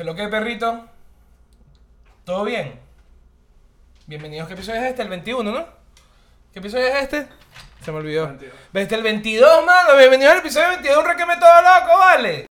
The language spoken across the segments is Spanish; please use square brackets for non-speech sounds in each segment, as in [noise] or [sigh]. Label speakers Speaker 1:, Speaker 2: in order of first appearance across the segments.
Speaker 1: Hello, ¿qué perrito? ¿Todo bien? Bienvenidos. ¿Qué episodio es este? El 21, ¿no? ¿Qué episodio es este? Se me olvidó. Este el 22, mano. Bienvenidos al episodio 22 un requeme todo loco, ¿vale?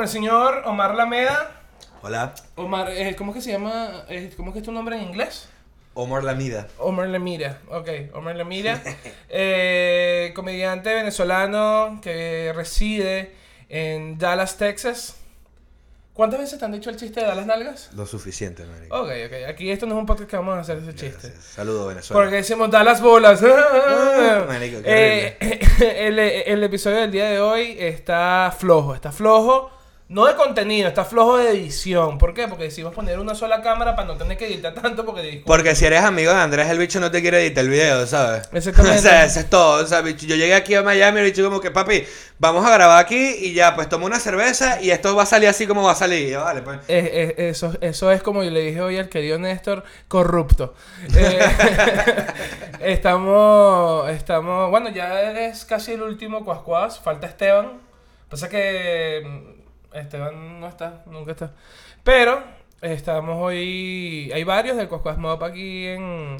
Speaker 1: Con el señor Omar Lameda.
Speaker 2: Hola,
Speaker 1: Omar, eh, ¿cómo es que se llama? Eh, ¿Cómo es que es tu nombre en inglés?
Speaker 2: Omar Lamida.
Speaker 1: Omar Lamira, ok, Omar Lamira, [laughs] eh, comediante venezolano que reside en Dallas, Texas. ¿Cuántas veces te han dicho el chiste de Dallas Nalgas?
Speaker 2: Lo suficiente, marico.
Speaker 1: Ok, ok, aquí esto no es un podcast que vamos a hacer ese chiste.
Speaker 2: Gracias. Saludos, Venezuela.
Speaker 1: Porque decimos Dallas Bolas. [laughs]
Speaker 2: marico, qué
Speaker 1: Eh, [laughs] el, el episodio del día de hoy está flojo, está flojo. No de contenido, está flojo de edición. ¿Por qué? Porque decidimos poner una sola cámara para no tener que editar tanto. Porque disculpa,
Speaker 2: Porque si eres amigo de Andrés, el bicho no te quiere editar el video, ¿sabes?
Speaker 1: Exactamente. [laughs]
Speaker 2: o sea, eso es todo. O sea, bicho, yo llegué aquí a Miami y el bicho como que, papi, vamos a grabar aquí y ya, pues toma una cerveza y esto va a salir así como va a salir. Y yo, vale, pues.
Speaker 1: Eh, eh, eso, eso es como yo le dije hoy al querido Néstor, corrupto. Eh, [laughs] estamos, estamos, bueno, ya es casi el último cuascuas, falta Esteban. Pasa que Esteban no está, nunca está. Pero estamos hoy, hay varios del cuascuas mob aquí en,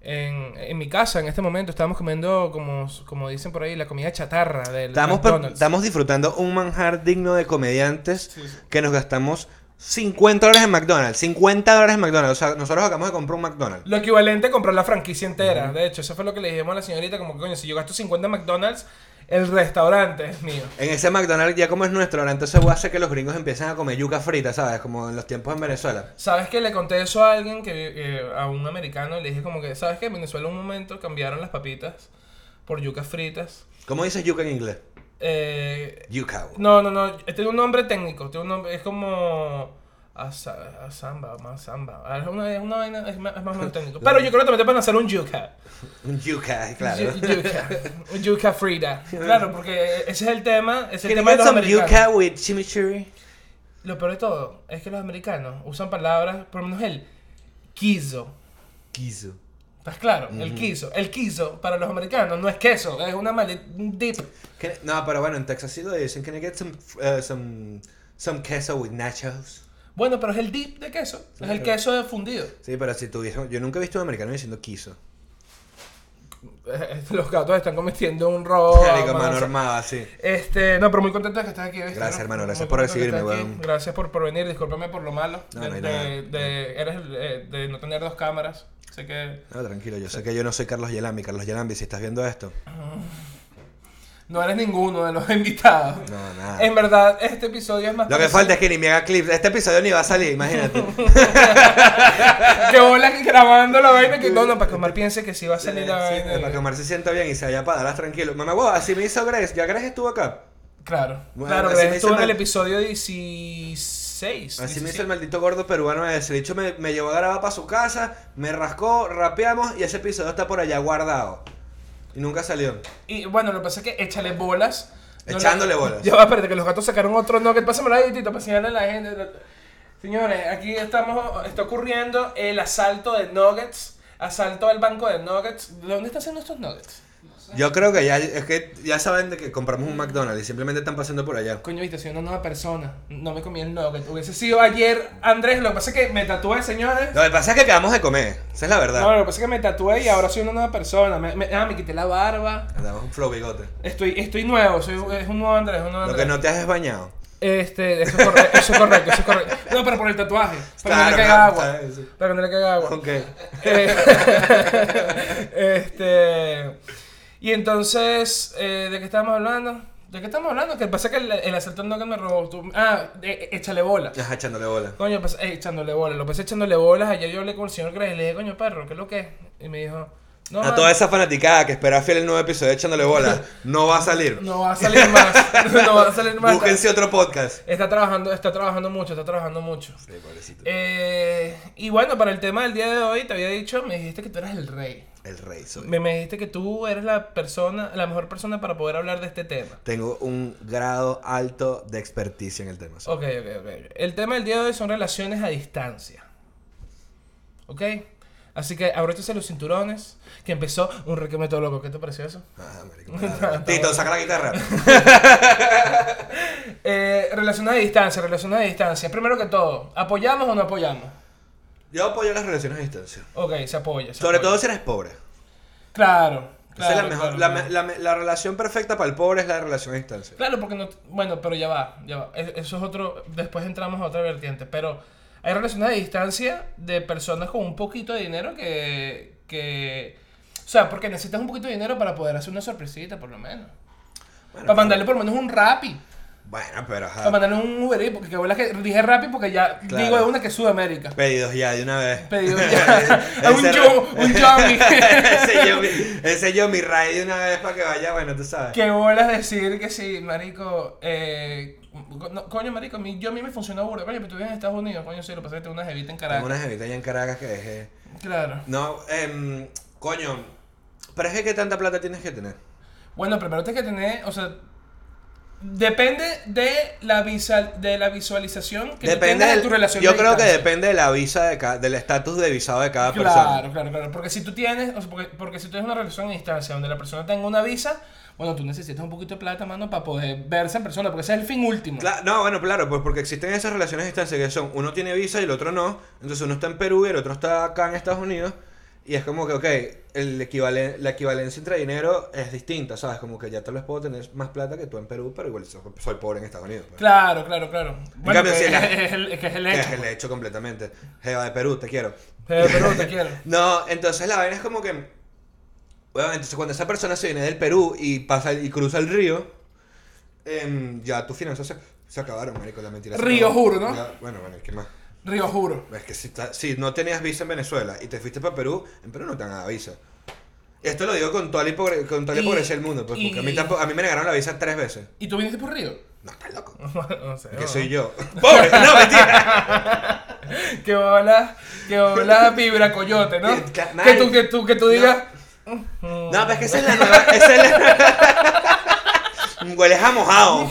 Speaker 1: en, en mi casa en este momento. Estamos comiendo, como, como dicen por ahí, la comida chatarra del
Speaker 2: Estamos, estamos disfrutando un manjar digno de comediantes que nos gastamos 50 dólares en McDonald's. 50 dólares en McDonald's. O sea, nosotros acabamos de comprar un McDonald's.
Speaker 1: Lo equivalente a comprar la franquicia entera. De hecho, eso fue lo que le dijimos a la señorita, como que coño, si yo gasto 50 en McDonald's, el restaurante es mío.
Speaker 2: En ese McDonald's, ya como es nuestro, ahora entonces voy a hacer que los gringos empiecen a comer yuca frita, ¿sabes? Como en los tiempos en Venezuela.
Speaker 1: ¿Sabes que le conté eso a alguien, que eh, a un americano, y le dije como que, ¿sabes que En Venezuela un momento cambiaron las papitas por yucas fritas.
Speaker 2: ¿Cómo dices yuca en inglés?
Speaker 1: Eh,
Speaker 2: Yuca.
Speaker 1: no, no, no, tiene un nombre técnico, tiene un nombre, es como... asa- Asamba, masamba. Ah, Es una, una vaina, es más, es más [laughs] menos técnico. Pero yo creo que también te van a hacer un yuca.
Speaker 2: Un yuca, claro.
Speaker 1: Yu- Yuca. [laughs] Un yuca frita. Claro, porque ese es el tema. Es el tema de los americanos.
Speaker 2: yuca with chimichurri?
Speaker 1: Lo peor de todo es que los americanos usan palabras, por lo menos el quiso.
Speaker 2: Quiso.
Speaker 1: ¿Estás claro? El quiso. El quiso para los americanos no es queso, es una male- un dip.
Speaker 2: No, pero bueno, en Texas sí lo dicen. Can I get some, uh, some, some queso with nachos?
Speaker 1: Bueno, pero es el dip de queso. Es el
Speaker 2: Claro.
Speaker 1: queso fundido.
Speaker 2: Sí, pero si tuviese... Yo nunca he visto a un americano diciendo quiso. [laughs]
Speaker 1: Los gatos están cometiendo un [laughs] robo. Mano.
Speaker 2: armada, sí.
Speaker 1: Este, no, pero muy contento de que estás aquí. ¿viste?
Speaker 2: Gracias, hermano,
Speaker 1: Muy
Speaker 2: gracias por recibirme,
Speaker 1: estés
Speaker 2: weón.
Speaker 1: Gracias por, por venir. Discúlpame por lo malo.
Speaker 2: No,
Speaker 1: de,
Speaker 2: no hay
Speaker 1: de-
Speaker 2: nada.
Speaker 1: de- eres el- eh, de no tener dos cámaras. Sé que
Speaker 2: No, tranquilo, yo sé que yo no soy Carlos Yelambi. Carlos Yelambi, si estás viendo esto. [laughs]
Speaker 1: no eres ninguno de los [laughs] invitados.
Speaker 2: No, nada.
Speaker 1: En verdad, este episodio es más
Speaker 2: Lo que falta es que ni me haga clips. Este episodio ni va a salir, imagínate. [laughs]
Speaker 1: que bola grabando la vaina que no, no, para que Omar piense que sí va a salir la
Speaker 2: Sí,
Speaker 1: vaina.
Speaker 2: para que Omar se sienta bien y se vaya para tranquilo. Mamá, huevo, así me hizo Grace. Ya Grace estuvo acá.
Speaker 1: Claro,
Speaker 2: Bueno,
Speaker 1: claro,
Speaker 2: me
Speaker 1: estuvo en el episodio 16.
Speaker 2: Así me
Speaker 1: 17.
Speaker 2: hizo el maldito gordo peruano ese. dicho me, me llevó a grabar para su casa, me rascó, rapeamos y ese episodio está por allá guardado. Y nunca salió.
Speaker 1: Y bueno, lo que pasa es que échale bolas. No
Speaker 2: Echándole
Speaker 1: le-
Speaker 2: bolas.
Speaker 1: Ya va, espérate, que los gatos sacaron otro nugget. Pásamelo ahí, Tito, para enseñarle a la gente. Señores, aquí estamos, está ocurriendo el asalto de nuggets. Asalto al banco de nuggets. ¿De dónde están haciendo estos nuggets?
Speaker 2: Yo creo que ya, es que ya saben de que compramos un McDonald's y simplemente están pasando por allá.
Speaker 1: Coño, viste, soy una nueva persona. No me comí el nugget. Hubiese sido ayer, Andrés. Lo que pasa es que me tatué, señores.
Speaker 2: Lo que pasa es que acabamos de comer, esa es la verdad.
Speaker 1: No, lo que pasa es que me tatué y ahora soy una nueva persona. Me, me- ah, me quité la barba.
Speaker 2: Andamos un flow bigote.
Speaker 1: Estoy, estoy nuevo, soy es un nuevo Andrés, un nuevo
Speaker 2: Lo
Speaker 1: Andrés.
Speaker 2: que no te has bañado.
Speaker 1: Este, eso es, correcto, eso es correcto, eso es correcto. No, pero por el tatuaje. [laughs] Para que no le caiga agua.
Speaker 2: sí.
Speaker 1: Para que no le caiga agua.
Speaker 2: Ok.
Speaker 1: Eh, [laughs] este. Y entonces, eh, ¿de qué estamos hablando? ¿De qué estamos hablando? Que pasa que el, el asalto no que me robó. tú- ah, eh, échale bola.
Speaker 2: Ajá, echándole bola.
Speaker 1: Coño, pues, eh, echándole bola. Lo pasé echándole bolas. Ayer yo hablé con el señor Grey y le dije, coño, perro, ¿qué es lo que es? Y me dijo, no,
Speaker 2: a toda esa fanaticada que espera fiel el nuevo episodio echándole bola, [laughs] no va a salir.
Speaker 1: no va a salir más. [laughs] no va a salir más.
Speaker 2: Búsquense otro podcast.
Speaker 1: Está trabajando, está trabajando mucho, está trabajando mucho.
Speaker 2: Sí, pobrecito.
Speaker 1: Eh, y bueno, para el tema del día de hoy, te había dicho, me dijiste que tú eras el rey.
Speaker 2: El rey soy.
Speaker 1: Me, me dijiste que tú eres la persona, la mejor persona para poder hablar de este tema.
Speaker 2: Tengo un grado alto de experticia en el tema. sí.
Speaker 1: Ok, ok, ok. El tema del día de hoy son relaciones a distancia. ¿Ok? Así que abróchese los cinturones, que empezó un requeme todo loco. ¿Qué te pareció eso?
Speaker 2: Ah, marico, [laughs] Tito, saca la guitarra. [laughs]
Speaker 1: Eh, relaciones a distancia, relaciones a distancia. Primero que todo, ¿apoyamos o no apoyamos?
Speaker 2: Yo apoyo las relaciones a distancia.
Speaker 1: Ok, se apoya. se
Speaker 2: Sobre
Speaker 1: apoya.
Speaker 2: todo si eres pobre.
Speaker 1: Claro.
Speaker 2: Esa es la, mejor,
Speaker 1: claro,
Speaker 2: la,
Speaker 1: claro.
Speaker 2: me- la me- la relación perfecta para el pobre es la relación a distancia.
Speaker 1: Claro, porque no. Bueno, pero ya va, ya va. Es- Eso es otro. Después entramos a otra vertiente. Pero hay relaciones a distancia de personas con un poquito de dinero que. que o sea, porque necesitas un poquito de dinero para poder hacer una sorpresita, por lo menos.
Speaker 2: Bueno,
Speaker 1: para mandarle por lo menos un Rappi.
Speaker 2: Bueno, pero ajá.
Speaker 1: Para mandarle un Uber Eats, porque que bolas que dije Rappi porque ya
Speaker 2: Claro.
Speaker 1: digo de una que es Sudamérica.
Speaker 2: Pedidos ya de una vez.
Speaker 1: Pedido [laughs] ya. a [laughs] un yo, un [laughs] Yomi.
Speaker 2: ese yo, mi, ese yo mi raid de una vez para que vaya, bueno, tú sabes.
Speaker 1: Qué bolas decir que sí, marico. Eh, no, coño, marico, mí, yo a mí me funcionó burda. Coño, pero tú vives en Estados Unidos, coño, sí, lo que que tengo una jevita en
Speaker 2: Tengo
Speaker 1: Caracas.
Speaker 2: una jevita allá en Caracas que dejé.
Speaker 1: Claro.
Speaker 2: No, em, coño. Pero es que qué tanta plata tienes que tener.
Speaker 1: Bueno, primero tienes que tener, o sea, depende de la visa, de la visualización que tú
Speaker 2: Depende
Speaker 1: tengas de tu relación.
Speaker 2: Yo creo que depende de la visa de ca- del estatus de visado de cada persona.
Speaker 1: Claro, claro, claro. Porque si tú tienes, o sea, porque, porque si tú tienes una relación a distancia donde la persona tenga una visa, bueno, tú necesitas un poquito de plata, mano, para poder verse en persona, porque ese es el fin último.
Speaker 2: No, bueno, claro, pues porque existen esas relaciones a distancia que son, uno tiene visa y el otro no, entonces uno está en Perú y el otro está acá en Estados Unidos, y es como que, ok, el equivalen- la equivalencia entre dinero es distinta, ¿sabes? Como que ya tal vez puedo tener más plata que tú en Perú, pero igual soy, soy pobre en Estados Unidos. pues.
Speaker 1: Claro, claro, claro. Bueno,
Speaker 2: cambio,
Speaker 1: que
Speaker 2: si
Speaker 1: es,
Speaker 2: la-
Speaker 1: es el, que es el hecho.
Speaker 2: Es el hecho completamente. Jeva de Perú, te quiero.
Speaker 1: Eh, Pero te [laughs] quiero.
Speaker 2: No, entonces la vaina es como que. Bueno, entonces cuando esa persona se viene del Perú y pasa y cruza el río, em, ya tus finanzas se, se acabaron, marico, la mentira.
Speaker 1: Río, juro, ¿no?
Speaker 2: Ya, bueno, bueno, ¿qué más?
Speaker 1: Río, juro.
Speaker 2: Es que si, ta- si no tenías visa en Venezuela y te fuiste para Perú, en Perú no te dan la visa. Esto lo digo con toda la, hipogre- con toda la
Speaker 1: Y-
Speaker 2: hipocresía del mundo, pues, porque a mí,
Speaker 1: y-
Speaker 2: tampoco- a mí me negaron la visa tres veces.
Speaker 1: ¿Y tú viniste por Río?
Speaker 2: No, estás loco. [laughs]
Speaker 1: no sé.
Speaker 2: Que
Speaker 1: no.
Speaker 2: soy yo. [laughs] ¡Pobre! ¡No, mentira! [laughs]
Speaker 1: Que bola, que bola vibra coyote, ¿no?
Speaker 2: Que- que-
Speaker 1: Que tú, que tú, que tú digas.
Speaker 2: No, pero es que esa es la nueva. Esa es la... Hueles a mojado.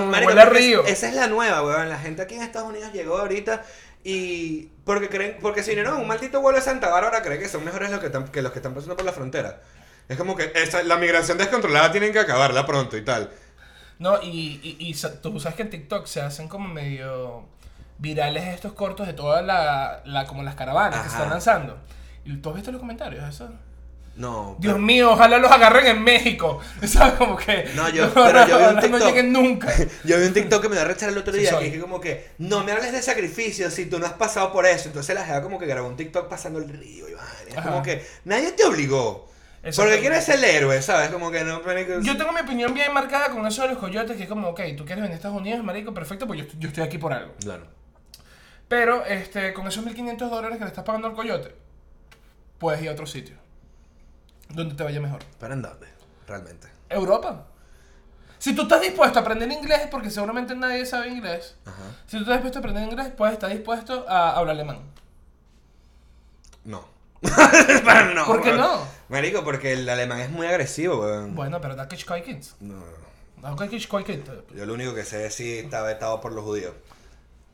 Speaker 2: No, marico,
Speaker 1: huele a
Speaker 2: porque
Speaker 1: río.
Speaker 2: es- Esa es la nueva, weón. La gente aquí en Estados Unidos llegó ahorita y. Porque creen. Porque si no, un maldito vuelo de Santa Bárbara cree que son mejores los que, están- que los que están pasando por la frontera. Es como que esa, la migración descontrolada tienen que acabarla pronto y tal.
Speaker 1: No, y, y, y sa- tú sabes que en TikTok se hacen como medio virales estos cortos de todas la, la, como las caravanas que se están lanzando. ¿Y tú has visto los comentarios? Eso?
Speaker 2: No.
Speaker 1: Dios
Speaker 2: pero-
Speaker 1: mío, ojalá los agarren en México. [laughs] ¿Sabes? Como que.
Speaker 2: No, yo- [laughs] pero yo vi un [laughs]
Speaker 1: no
Speaker 2: TikTok.
Speaker 1: lleguen nunca.
Speaker 2: Yo vi un TikTok que me da rechar el otro día que dije como que no me hables de sacrificio si tú no has pasado por eso. Entonces la jeva como que grabó un TikTok pasando el río y vaina. Es
Speaker 1: Ajá.
Speaker 2: como que nadie te obligó. Porque quieres ser el héroe, ¿sabes? Como que no, marico,
Speaker 1: Yo tengo mi opinión bien marcada con eso de los coyotes, que es como, ok, tú quieres venir a Estados Unidos, marico, perfecto, pues yo, estoy- yo estoy aquí por algo.
Speaker 2: Claro.
Speaker 1: Pero este, con esos 1500 dólares que le estás pagando al coyote, puedes ir a otro sitio. Donde te vaya mejor.
Speaker 2: ¿Para en dónde? Realmente.
Speaker 1: Europa. Si tú estás dispuesto a aprender inglés, porque seguramente nadie sabe inglés,
Speaker 2: Ajá.
Speaker 1: si tú estás dispuesto a aprender inglés, puedes estar dispuesto a hablar alemán.
Speaker 2: No. [laughs] Para no.
Speaker 1: ¿Por qué no?
Speaker 2: Marico, porque el alemán es muy agresivo, weón.
Speaker 1: Bueno, pero da que kids.
Speaker 2: No, no, no.
Speaker 1: Da que kids.
Speaker 2: Yo lo único que sé es si está vetado por los judíos.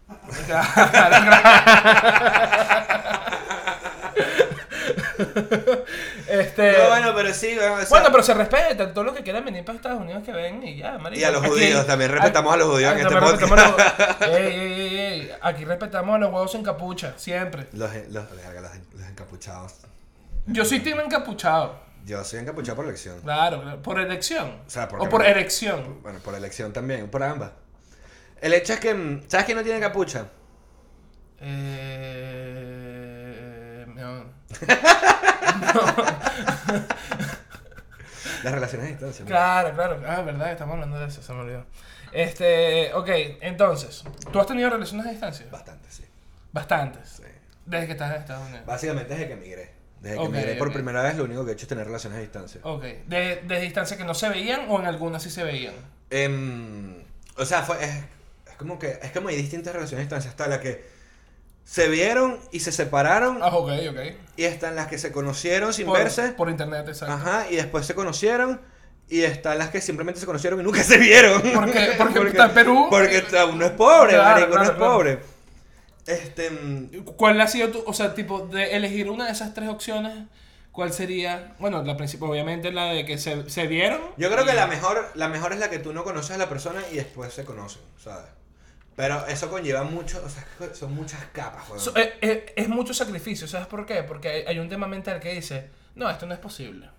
Speaker 2: [laughs]
Speaker 1: Este.
Speaker 2: No, bueno, pero sí, weón. o sea,
Speaker 1: Bueno, pero se respeta. Todos los que quieran venir para Estados Unidos que ven y ya, marico.
Speaker 2: Y a los judíos, también respetamos a los judíos en
Speaker 1: Ay,
Speaker 2: este podcast.
Speaker 1: los- [laughs] Ey, ey, ey, ey. Aquí respetamos a los huevos en capucha, siempre.
Speaker 2: Los, los, los, encapuchados.
Speaker 1: Yo soy team encapuchado.
Speaker 2: Yo soy encapuchado por elección.
Speaker 1: Claro, claro. ¿Por elección?
Speaker 2: O sea,
Speaker 1: o por erección.
Speaker 2: Bueno, por elección también, por ambas. El hecho es que, ¿sabes quién no tiene capucha?
Speaker 1: Eh. no. [laughs] [laughs]
Speaker 2: Las relaciones a distancia.
Speaker 1: Claro, claro. Ah, verdad, estamos hablando de eso, se me olvidó. Este, ok, entonces, ¿tú has tenido relaciones a distancia?
Speaker 2: Bastante, sí.
Speaker 1: Bastantes.
Speaker 2: sí.
Speaker 1: Desde que estás en Estados Unidos.
Speaker 2: Básicamente desde que emigré. Desde que
Speaker 1: Ok,
Speaker 2: emigré por primera vez, lo único que he hecho es tener relaciones a distancia.
Speaker 1: Ok. ¿De, de distancia que no se veían o en algunas sí se veían?
Speaker 2: Em, o sea, fue, es, es como que es como hay distintas relaciones a distancia. Está la que se vieron y se separaron.
Speaker 1: Ah, ok, ok.
Speaker 2: Y están las que se conocieron sin
Speaker 1: Por,
Speaker 2: verse.
Speaker 1: por internet, exacto.
Speaker 2: Ajá, y después se conocieron. Y están las que simplemente se conocieron y nunca [laughs] se vieron.
Speaker 1: ¿Por qué? Porque está en Perú.
Speaker 2: Porque uno es pobre,
Speaker 1: Claro,
Speaker 2: marico, uno
Speaker 1: claro,
Speaker 2: es
Speaker 1: claro.
Speaker 2: pobre. Este. mm,
Speaker 1: ¿Cuál ha sido tu, o sea, tipo, de elegir una de esas tres opciones? ¿Cuál sería? Bueno, la principal, obviamente la de que se, se vieron.
Speaker 2: Yo creo que la mejor, la mejor es la que tú no conoces a la persona y después se conocen, ¿sabes? Pero eso conlleva mucho, o sea, son muchas capas, weón.
Speaker 1: So- eh, eh, es mucho sacrificio, ¿sabes por qué? Porque hay, hay un tema mental que dice, no, esto no es posible.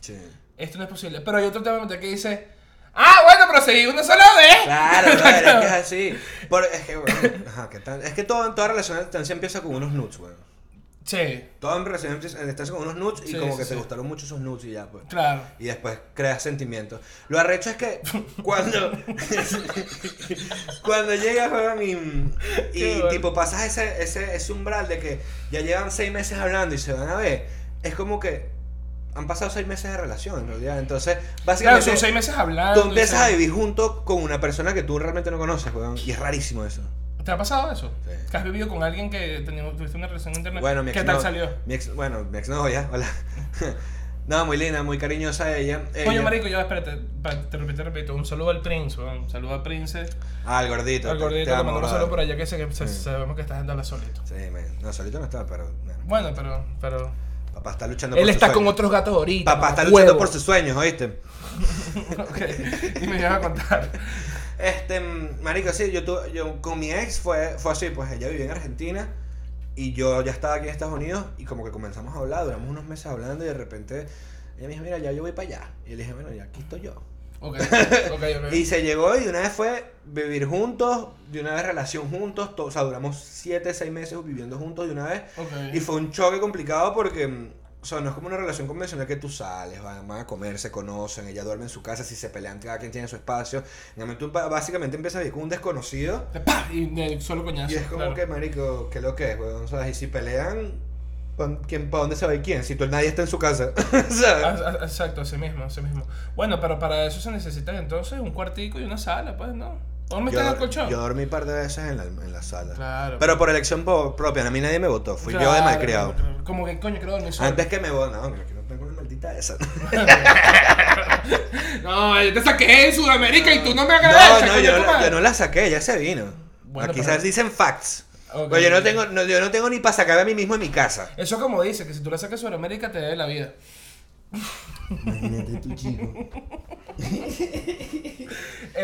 Speaker 2: Sí.
Speaker 1: Esto no es posible. Pero hay otro tema mental que dice, ah, bueno, pero seguí una sola vez.
Speaker 2: Claro, [laughs] claro, es que es así. Por- es que, bueno, ajá, ¿qué tal? Es que todo, toda relación de distancia empieza con unos nudes, weón.
Speaker 1: Sí,
Speaker 2: Toda relación empieza en distancia con unos nudes y
Speaker 1: Sí,
Speaker 2: como
Speaker 1: sí,
Speaker 2: que te gustaron mucho esos nudes y ya, pues.
Speaker 1: claro.
Speaker 2: Y después creas sentimientos. Lo arrecho es que [laughs] cuando. cuando llegas, weón, y, y
Speaker 1: bueno.
Speaker 2: tipo pasas ese, ese, ese umbral de que ya llevan seis meses hablando y se van a ver, es como que han pasado seis meses de relación, en realidad. Entonces,
Speaker 1: Claro,
Speaker 2: básicamente.
Speaker 1: son seis meses hablando.
Speaker 2: Tú empiezas a vivir junto con una persona que tú realmente no conoces, weón. Y es rarísimo eso.
Speaker 1: ¿Te ha pasado eso?
Speaker 2: Sí.
Speaker 1: ¿Que has vivido con alguien que tuviste una relación en internet?
Speaker 2: Bueno, mi
Speaker 1: ¿Qué
Speaker 2: ex
Speaker 1: tal
Speaker 2: no-
Speaker 1: salió?
Speaker 2: Mi ex, bueno, mi ex novia, hola. [laughs] no, muy linda, muy cariñosa ella.
Speaker 1: Coño,
Speaker 2: ella-
Speaker 1: marico, yo, espérate, te repito, te repito. Un saludo al Prince. Un saludo al Prince.
Speaker 2: Ah, el gordito.
Speaker 1: Al
Speaker 2: te-
Speaker 1: gordito,
Speaker 2: te amo,
Speaker 1: mandamos un saludo por allá que, sé que
Speaker 2: Sí.
Speaker 1: sabemos que estás andando solito.
Speaker 2: Sí, man. No, solito no está, pero. bueno.
Speaker 1: Bueno, pero. pero...
Speaker 2: Papá está luchando
Speaker 1: Él
Speaker 2: por
Speaker 1: está
Speaker 2: sus
Speaker 1: con
Speaker 2: sueños.
Speaker 1: otros gatos ahorita.
Speaker 2: Papá está luchando por sus sueños, ¿oíste? [laughs]
Speaker 1: ok, y me ibas a contar.
Speaker 2: Este, marico, sí, yo, tuve- yo con mi ex fue, fue así, pues ella vivía en Argentina y yo ya estaba aquí en Estados Unidos y como que comenzamos a hablar, duramos unos meses hablando y de repente ella me dijo, mira, ya yo voy para allá. Y yo le dije, bueno, ya aquí estoy yo. [laughs] Y se llegó y de una vez fue vivir juntos, de una vez relación juntos, to- o sea, duramos 7, 6 meses viviendo juntos de una vez. Y fue un choque complicado porque, mm, o sea, no es como una relación convencional que tú sales, van, a comer, se conocen, ella duerme en su casa, si se pelean, cada quien tiene su espacio. Tú básicamente empiezas a vivir con un desconocido
Speaker 1: ¡Pah! Y solo coñazo.
Speaker 2: y es como
Speaker 1: claro.
Speaker 2: que, marico, ¿qué lo que es, weón? ¿Sabes? Y si pelean, ¿pa- ¿quién, ¿para dónde se va y quién? Si tú, nadie está en su casa, [laughs] ¿sabes?
Speaker 1: Ah, ah, Exacto, así mismo, así mismo. Bueno, pero para eso se necesita entonces un cuartico y una sala, pues, ¿no? ¿Dormiste en el colchón?
Speaker 2: yo dormí un par de veces en la, en la sala.
Speaker 1: Claro.
Speaker 2: Pero por elección po- propia, a mí nadie me votó, fui yo de
Speaker 1: Claro,
Speaker 2: malcriado.
Speaker 1: Como que coño, quiero dormir solo.
Speaker 2: Antes que me voten, no, que no tengo una maldita esa. [laughs]
Speaker 1: No, yo te saqué en Sudamérica y tú no me
Speaker 2: No,
Speaker 1: agradeces.
Speaker 2: no,
Speaker 1: coño,
Speaker 2: yo,
Speaker 1: tu
Speaker 2: no la-
Speaker 1: madre.
Speaker 2: yo no la saqué, ya se vino.
Speaker 1: Bueno,
Speaker 2: Aquí
Speaker 1: pero-
Speaker 2: se dicen facts.
Speaker 1: Ok.
Speaker 2: Pues yo no tengo, no, yo no tengo ni para sacarme a mí mismo en mi casa.
Speaker 1: Eso como dice, que si tú le sacas Sudamérica te debe la vida.
Speaker 2: Imagínate tu chico. [laughs]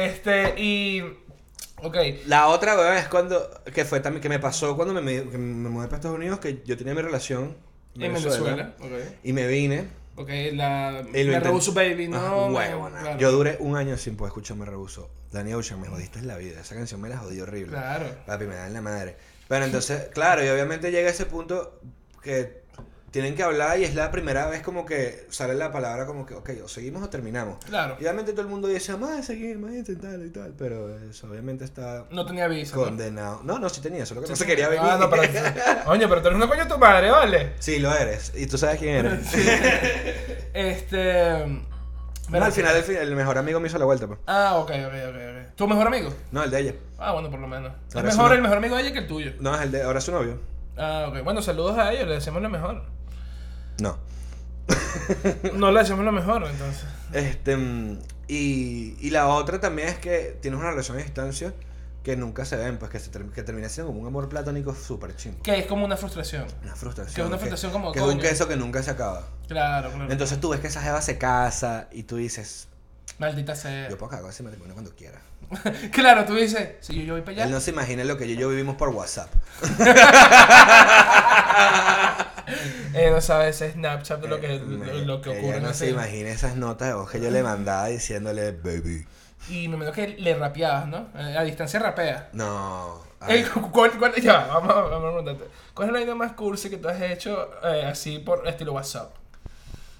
Speaker 1: Este, y... Ok.
Speaker 2: La otra, weón, es cuando, que fue también, que me pasó cuando me, me, mudé para Estados Unidos, que yo tenía mi relación
Speaker 1: En Venezuela. Ok.
Speaker 2: y me vine.
Speaker 1: Ok, la...
Speaker 2: Y
Speaker 1: Me rehuso, baby,
Speaker 2: Ah,
Speaker 1: no. me-
Speaker 2: huevona.
Speaker 1: claro.
Speaker 2: Yo duré un año sin poder escuchar Me Rehuso. Danny Ocean, me jodiste en la vida. Esa canción me la jodí horrible.
Speaker 1: Claro.
Speaker 2: Papi, me da en la madre. Pero entonces, claro, y obviamente llega ese punto que tienen que hablar y es la primera vez como que sale la palabra como que, ok, o seguimos o terminamos.
Speaker 1: Claro.
Speaker 2: Y obviamente todo el mundo dice, más seguir, más intentar y tal, pero eso obviamente está
Speaker 1: No tenía visa. ¿no?
Speaker 2: condenado. No, no, sí tenía, solo que no se quería venir.
Speaker 1: Ah, no, pero... [laughs] Coño, pero tú eres una coño tu madre, ¿vale?
Speaker 2: Sí, lo eres. Y tú sabes quién eres. [laughs]
Speaker 1: Este...
Speaker 2: Al final, el, mejor amigo me hizo la vuelta, pues.
Speaker 1: Ah, ok, ok, ok, ok. ¿Tu mejor amigo?
Speaker 2: No, el de ella.
Speaker 1: Ah, bueno, por lo menos. Es
Speaker 2: Ahora
Speaker 1: mejor
Speaker 2: sí.
Speaker 1: el mejor amigo de ella que el tuyo.
Speaker 2: No, es el de ahora es su novio.
Speaker 1: Ah, ok. Bueno, saludos a ellos, le decimos lo mejor.
Speaker 2: No. [laughs]
Speaker 1: No le decimos lo mejor, entonces.
Speaker 2: Este, mm, y, y la otra también es que tienes una relación a distancia que nunca se ven, pues que, se que termina siendo como un amor platónico súper chimbo.
Speaker 1: Que es como una frustración.
Speaker 2: Una frustración.
Speaker 1: Que es una frustración como,
Speaker 2: Que es un
Speaker 1: coño.
Speaker 2: queso que nunca se acaba.
Speaker 1: Claro, claro.
Speaker 2: Entonces tú ves que esa jeva se casa y tú dices,
Speaker 1: Maldita sea.
Speaker 2: yo puedo cagar ese matrimonio cuando quiera. [laughs]
Speaker 1: claro, tú dices, si yo, yo voy para allá.
Speaker 2: Él no se imagina lo que yo y yo vivimos por WhatsApp. [laughs]
Speaker 1: Eh, no sabes ese Snapchat lo que,
Speaker 2: Eh,
Speaker 1: lo, lo que
Speaker 2: ella
Speaker 1: ocurre en
Speaker 2: no
Speaker 1: ese-
Speaker 2: se imagina esas notas de voz que yo le mandaba diciéndole, baby.
Speaker 1: Y me imagino que le rapeabas, ¿no? A distancia rapea.
Speaker 2: No.
Speaker 1: Ey, cu- ¿cuál, cuál- ya, va, vamos, a- vamos a preguntarte. ¿Cuál es la idea más cursi que tú has hecho eh, así por estilo WhatsApp?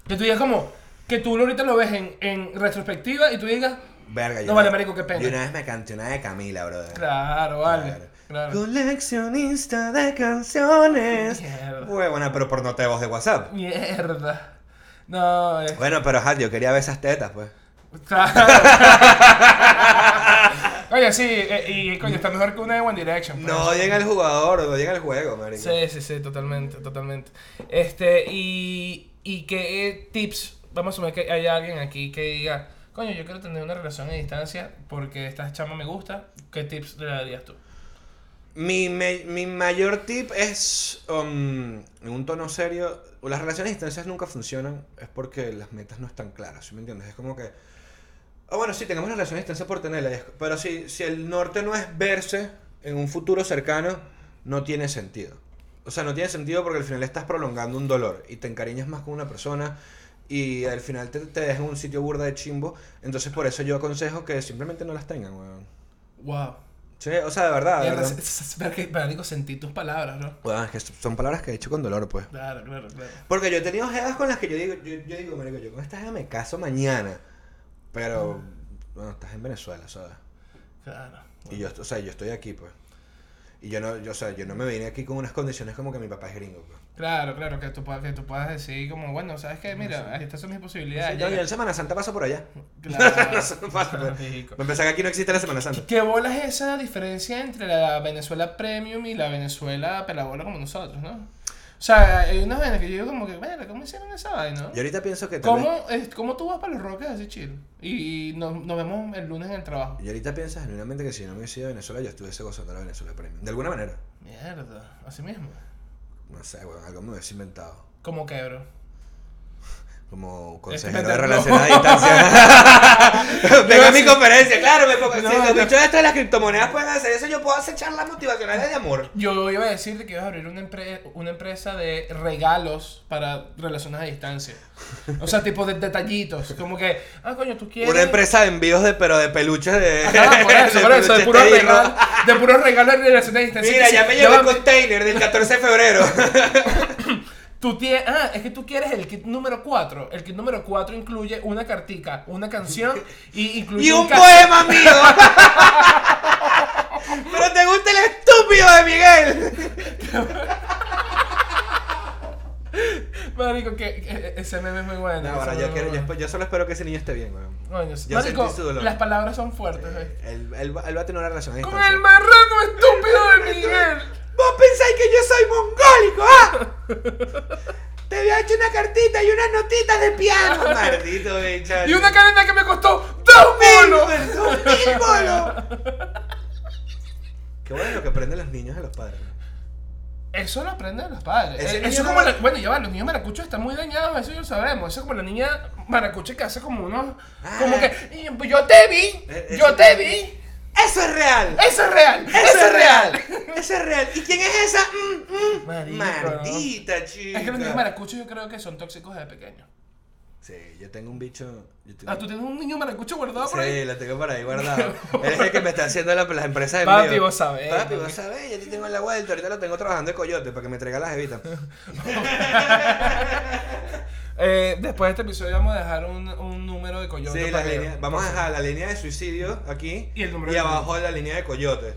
Speaker 1: Que tú digas como, que tú ahorita lo ves en, en retrospectiva y tú digas,
Speaker 2: verga, yo
Speaker 1: No vale,
Speaker 2: una-
Speaker 1: marico, qué pena.
Speaker 2: Yo una vez me canté una de Camila, brother.
Speaker 1: claro, vale.
Speaker 2: Claro.
Speaker 1: Claro.
Speaker 2: Coleccionista de canciones.
Speaker 1: Mierda.
Speaker 2: Buena, pero por nota de voz de WhatsApp.
Speaker 1: Mierda. No, es...
Speaker 2: Bueno, pero ajá, yo quería ver esas tetas, pues.
Speaker 1: Claro. [laughs] Oye, sí, eh, y coño, está mejor que una de One Direction. pues.
Speaker 2: No odien al jugador, odien al juego, marico.
Speaker 1: Sí, sí, sí, totalmente, totalmente. Este, y, y qué tips, vamos a asumir que hay alguien aquí que diga, coño, yo quiero tener una relación a distancia porque esta chama me gusta, ¿qué tips le darías tú?
Speaker 2: Mi, me- mi mayor tip es, um, en un tono serio, las relaciones a distancias nunca funcionan, es porque las metas no están claras, ¿sí me entiendes? Es como que, ah bueno, sí, tenemos una relación a distancia por tenerla, pero si, si el norte no es verse en un futuro cercano, no tiene sentido. O sea, no tiene sentido porque al final estás prolongando un dolor y te encariñas más con una persona y al final te, te dejan en un sitio burda de chimbo. Entonces por eso yo aconsejo que simplemente no las tengan, weón.
Speaker 1: Wow.
Speaker 2: Sí, o sea, de verdad, de verdad.
Speaker 1: que, marico, sentí tus palabras, ¿no?
Speaker 2: Weón, es que son palabras que he dicho con dolor, pues.
Speaker 1: Claro, claro, claro.
Speaker 2: Porque yo he tenido jevas con las que yo digo, yo, yo digo, marico, yo con esta jeva me caso mañana. Pero, bueno, estás en Venezuela, ¿sabes?
Speaker 1: Claro.
Speaker 2: Y yo, o sea, yo estoy aquí, pues. Y yo no, yo, o sea, yo no me vine aquí con unas condiciones como que mi papá es gringo, pues.
Speaker 1: Claro, claro, que tú, puedas, que tú puedas decir como, bueno, ¿sabes qué? Mira, estas son mis posibilidades.
Speaker 2: No, yo en Semana Santa paso por allá.
Speaker 1: Claro. [laughs]
Speaker 2: No.
Speaker 1: Marico.
Speaker 2: Me pensaba que aquí no existe la Semana Santa.
Speaker 1: ¿Qué bola es esa diferencia entre la Venezuela Premium y la Venezuela pelabola como nosotros, no? O sea, hay unas vainas que yo digo como que, bueno, ¿cómo hicieron esa vaina? no?
Speaker 2: Y ahorita pienso que
Speaker 1: ¿Cómo, es- ¿Cómo tú vas para los Roques así chill? Y nos, nos vemos el lunes en el trabajo.
Speaker 2: Y ahorita piensas genuinamente que si no me hubiese ido a Venezuela, yo estuviese gozando la Venezuela Premium. De alguna manera.
Speaker 1: Mierda, así mismo.
Speaker 2: No sé, weón, algo me hubiese inventado.
Speaker 1: ¿Cómo que, bro?
Speaker 2: Como consejero de relaciones a distancia. [laughs] Venga a mi conferencia, claro, me pongo.
Speaker 1: No,
Speaker 2: si los bichos estos de las criptomonedas pueden hacer eso, yo puedo hacer charlas motivacionales de amor.
Speaker 1: Yo iba a decirte que ibas a abrir una, empre- una empresa de regalos para relaciones a distancia. O sea, tipo de detallitos. Como que, ah, coño, tú quieres.
Speaker 2: Una empresa de envíos de, pero de peluches de.
Speaker 1: Ajá, por eso, [laughs]
Speaker 2: de
Speaker 1: por eso, de
Speaker 2: peluches
Speaker 1: puros regalos, de regalos de relaciones a distancia.
Speaker 2: Mira, ya me llegó el container del 14 de febrero. [laughs]
Speaker 1: Tú tienes, ah, es que tú quieres el kit número 4. El kit número 4 incluye una cartica, una canción [laughs] y incluye
Speaker 2: y un
Speaker 1: cas-
Speaker 2: poema mío. [laughs] pero te gusta el estúpido de Miguel.
Speaker 1: Marico, que, que ese meme es muy bueno.
Speaker 2: No, ahora yo, quiero-
Speaker 1: muy
Speaker 2: yo,
Speaker 1: bueno.
Speaker 2: yo solo espero que ese niño esté bien, weón. Yo
Speaker 1: Marico,
Speaker 2: su dolor.
Speaker 1: las palabras son fuertes. ¿eh?
Speaker 2: Él, él va, él va a tener una relación
Speaker 1: Con el marrano estúpido de Miguel.
Speaker 2: ¿Vos pensáis que yo soy mongólico, ah? [laughs] Te había hecho una cartita y unas notitas de piano, [laughs] maldito bicho.
Speaker 1: Y una cadena que me costó dos bolos.
Speaker 2: ¡Dos mil bolos! [laughs] Qué bueno lo que aprenden los niños de los padres.
Speaker 1: Eso lo aprenden los padres.
Speaker 2: Ese
Speaker 1: Eh, Eso como la- bueno, ya va, los niños maracuchos están muy dañados, eso ya lo sabemos. Eso es como la niña maracucha que hace como unos. Como
Speaker 2: Ah.
Speaker 1: que. "Y, Yo te vi,
Speaker 2: Eh,
Speaker 1: yo te vi.
Speaker 2: ¡Eso es real!
Speaker 1: Eso es real,
Speaker 2: ¡Eso es real! ¡Eso es real! ¿Y quién es esa? Mm, mm.
Speaker 1: Marico,
Speaker 2: Maldita chica.
Speaker 1: Es que los niños maracuchos yo creo que son tóxicos desde pequeños.
Speaker 2: Sí, yo tengo un bicho. yo tengo-
Speaker 1: Ah, tú tienes un niño maracucho guardado por ahí.
Speaker 2: Sí, lo tengo por ahí guardado. [laughs] Él es el que me está haciendo la- las empresas de
Speaker 1: Papi, vos sabés,
Speaker 2: Papi, vos sabés, ya te tengo en la vuelta. Ahorita lo tengo trabajando de coyote para que me traiga las evitas. [laughs] [laughs]
Speaker 1: Eh, después de este episodio vamos a dejar un, un número de coyote.
Speaker 2: Sí, la línea, vamos a dejar la línea de suicidio aquí
Speaker 1: Y el número
Speaker 2: y
Speaker 1: de
Speaker 2: abajo la línea de coyote.